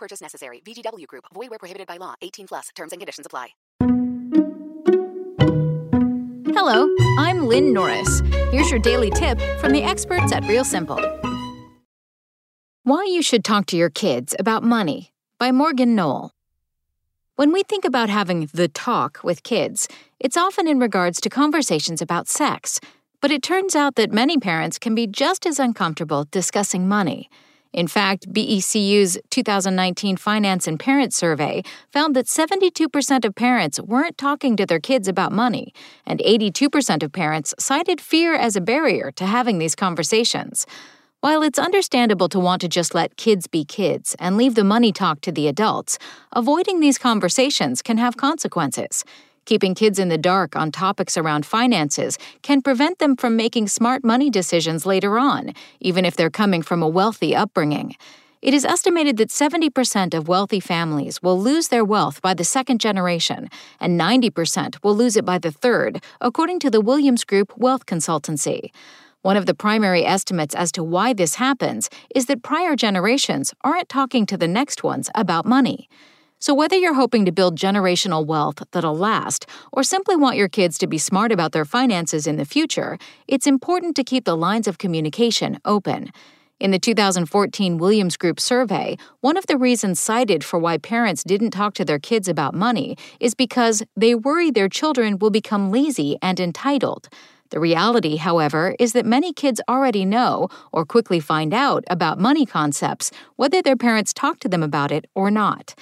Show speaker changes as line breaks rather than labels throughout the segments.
Purchase necessary. VGW Group. Void where prohibited by law. 18 plus. Terms and conditions apply.
Hello, I'm Lynn Norris. Here's your daily tip from the experts at Real Simple. Why you should talk to your kids about money by Morgan Noll. When we think about having the talk with kids, it's often in regards to conversations about sex. But it turns out that many parents can be just as uncomfortable discussing money. In fact, BECU's 2019 Finance and Parent Survey found that 72% of parents weren't talking to their kids about money, and 82% of parents cited fear as a barrier to having these conversations. While it's understandable to want to just let kids be kids and leave the money talk to the adults, avoiding these conversations can have consequences. Keeping kids in the dark on topics around finances can prevent them from making smart money decisions later on, even if they're coming from a wealthy upbringing. It is estimated that 70% of wealthy families will lose their wealth by the second generation, and 90% will lose it by the third, according to the Williams Group Wealth Consultancy. One of the primary estimates as to why this happens is that prior generations aren't talking to the next ones about money. So, whether you're hoping to build generational wealth that'll last, or simply want your kids to be smart about their finances in the future, it's important to keep the lines of communication open. In the 2014 Williams Group survey, one of the reasons cited for why parents didn't talk to their kids about money is because they worry their children will become lazy and entitled. The reality, however, is that many kids already know or quickly find out about money concepts, whether their parents talk to them about it or not.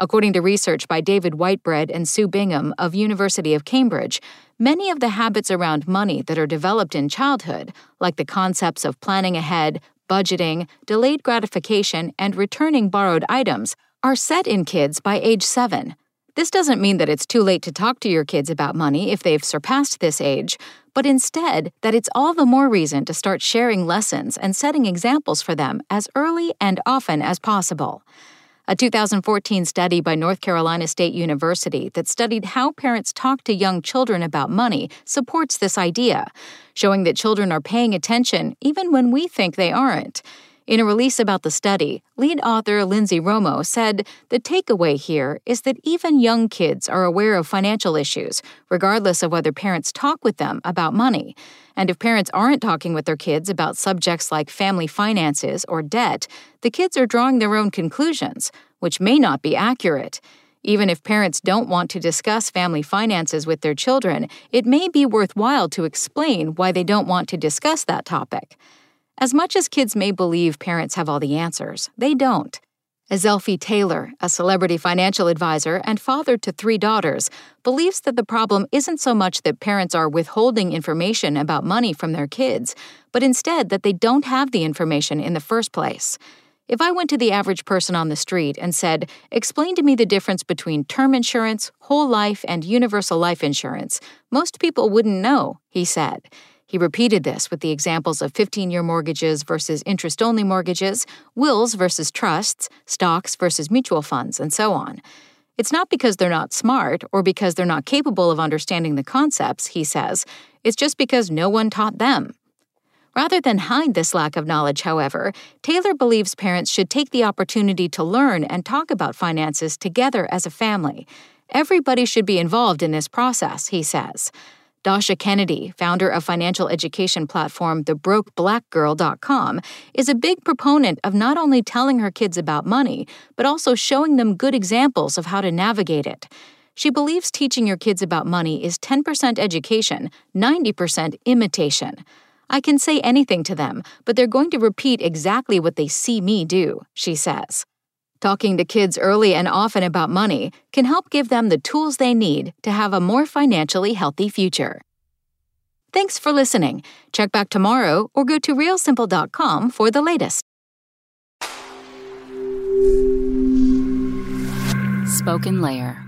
According to research by David Whitebread and Sue Bingham of University of Cambridge, many of the habits around money that are developed in childhood, like the concepts of planning ahead, budgeting, delayed gratification, and returning borrowed items, are set in kids by age 7. This doesn't mean that it's too late to talk to your kids about money if they've surpassed this age, but instead that it's all the more reason to start sharing lessons and setting examples for them as early and often as possible. A 2014 study by North Carolina State University that studied how parents talk to young children about money supports this idea, showing that children are paying attention even when we think they aren't. In a release about the study, lead author Lynsey Romo said the takeaway here is that even young kids are aware of financial issues, regardless of whether parents talk with them about money. And if parents aren't talking with their kids about subjects like family finances or debt, the kids are drawing their own conclusions, which may not be accurate. Even if parents don't want to discuss family finances with their children, it may be worthwhile to explain why they don't want to discuss that topic. As much as kids may believe parents have all the answers, they don't. Azelphi Taylor, a celebrity financial advisor and father to three daughters, believes that the problem isn't so much that parents are withholding information about money from their kids, but instead that they don't have the information in the first place. If I went to the average person on the street and said, Explain to me the difference between term insurance, whole life, and universal life insurance, most people wouldn't know, he said. He repeated this with the examples of 15 year mortgages versus interest only mortgages, wills versus trusts, stocks versus mutual funds, and so on. It's not because they're not smart or because they're not capable of understanding the concepts, he says. It's just because no one taught them. Rather than hide this lack of knowledge, however, Taylor believes parents should take the opportunity to learn and talk about finances together as a family. Everybody should be involved in this process, he says. Dasha Kennedy, founder of financial education platform TheBrokeBlackGirl.com, is a big proponent of not only telling her kids about money, but also showing them good examples of how to navigate it. She believes teaching your kids about money is 10% education, 90% imitation. I can say anything to them, but they're going to repeat exactly what they see me do, she says. Talking to kids early and often about money can help give them the tools they need to have a more financially healthy future. Thanks for listening. Check back tomorrow or go to realsimple.com for the latest.
Spoken Layer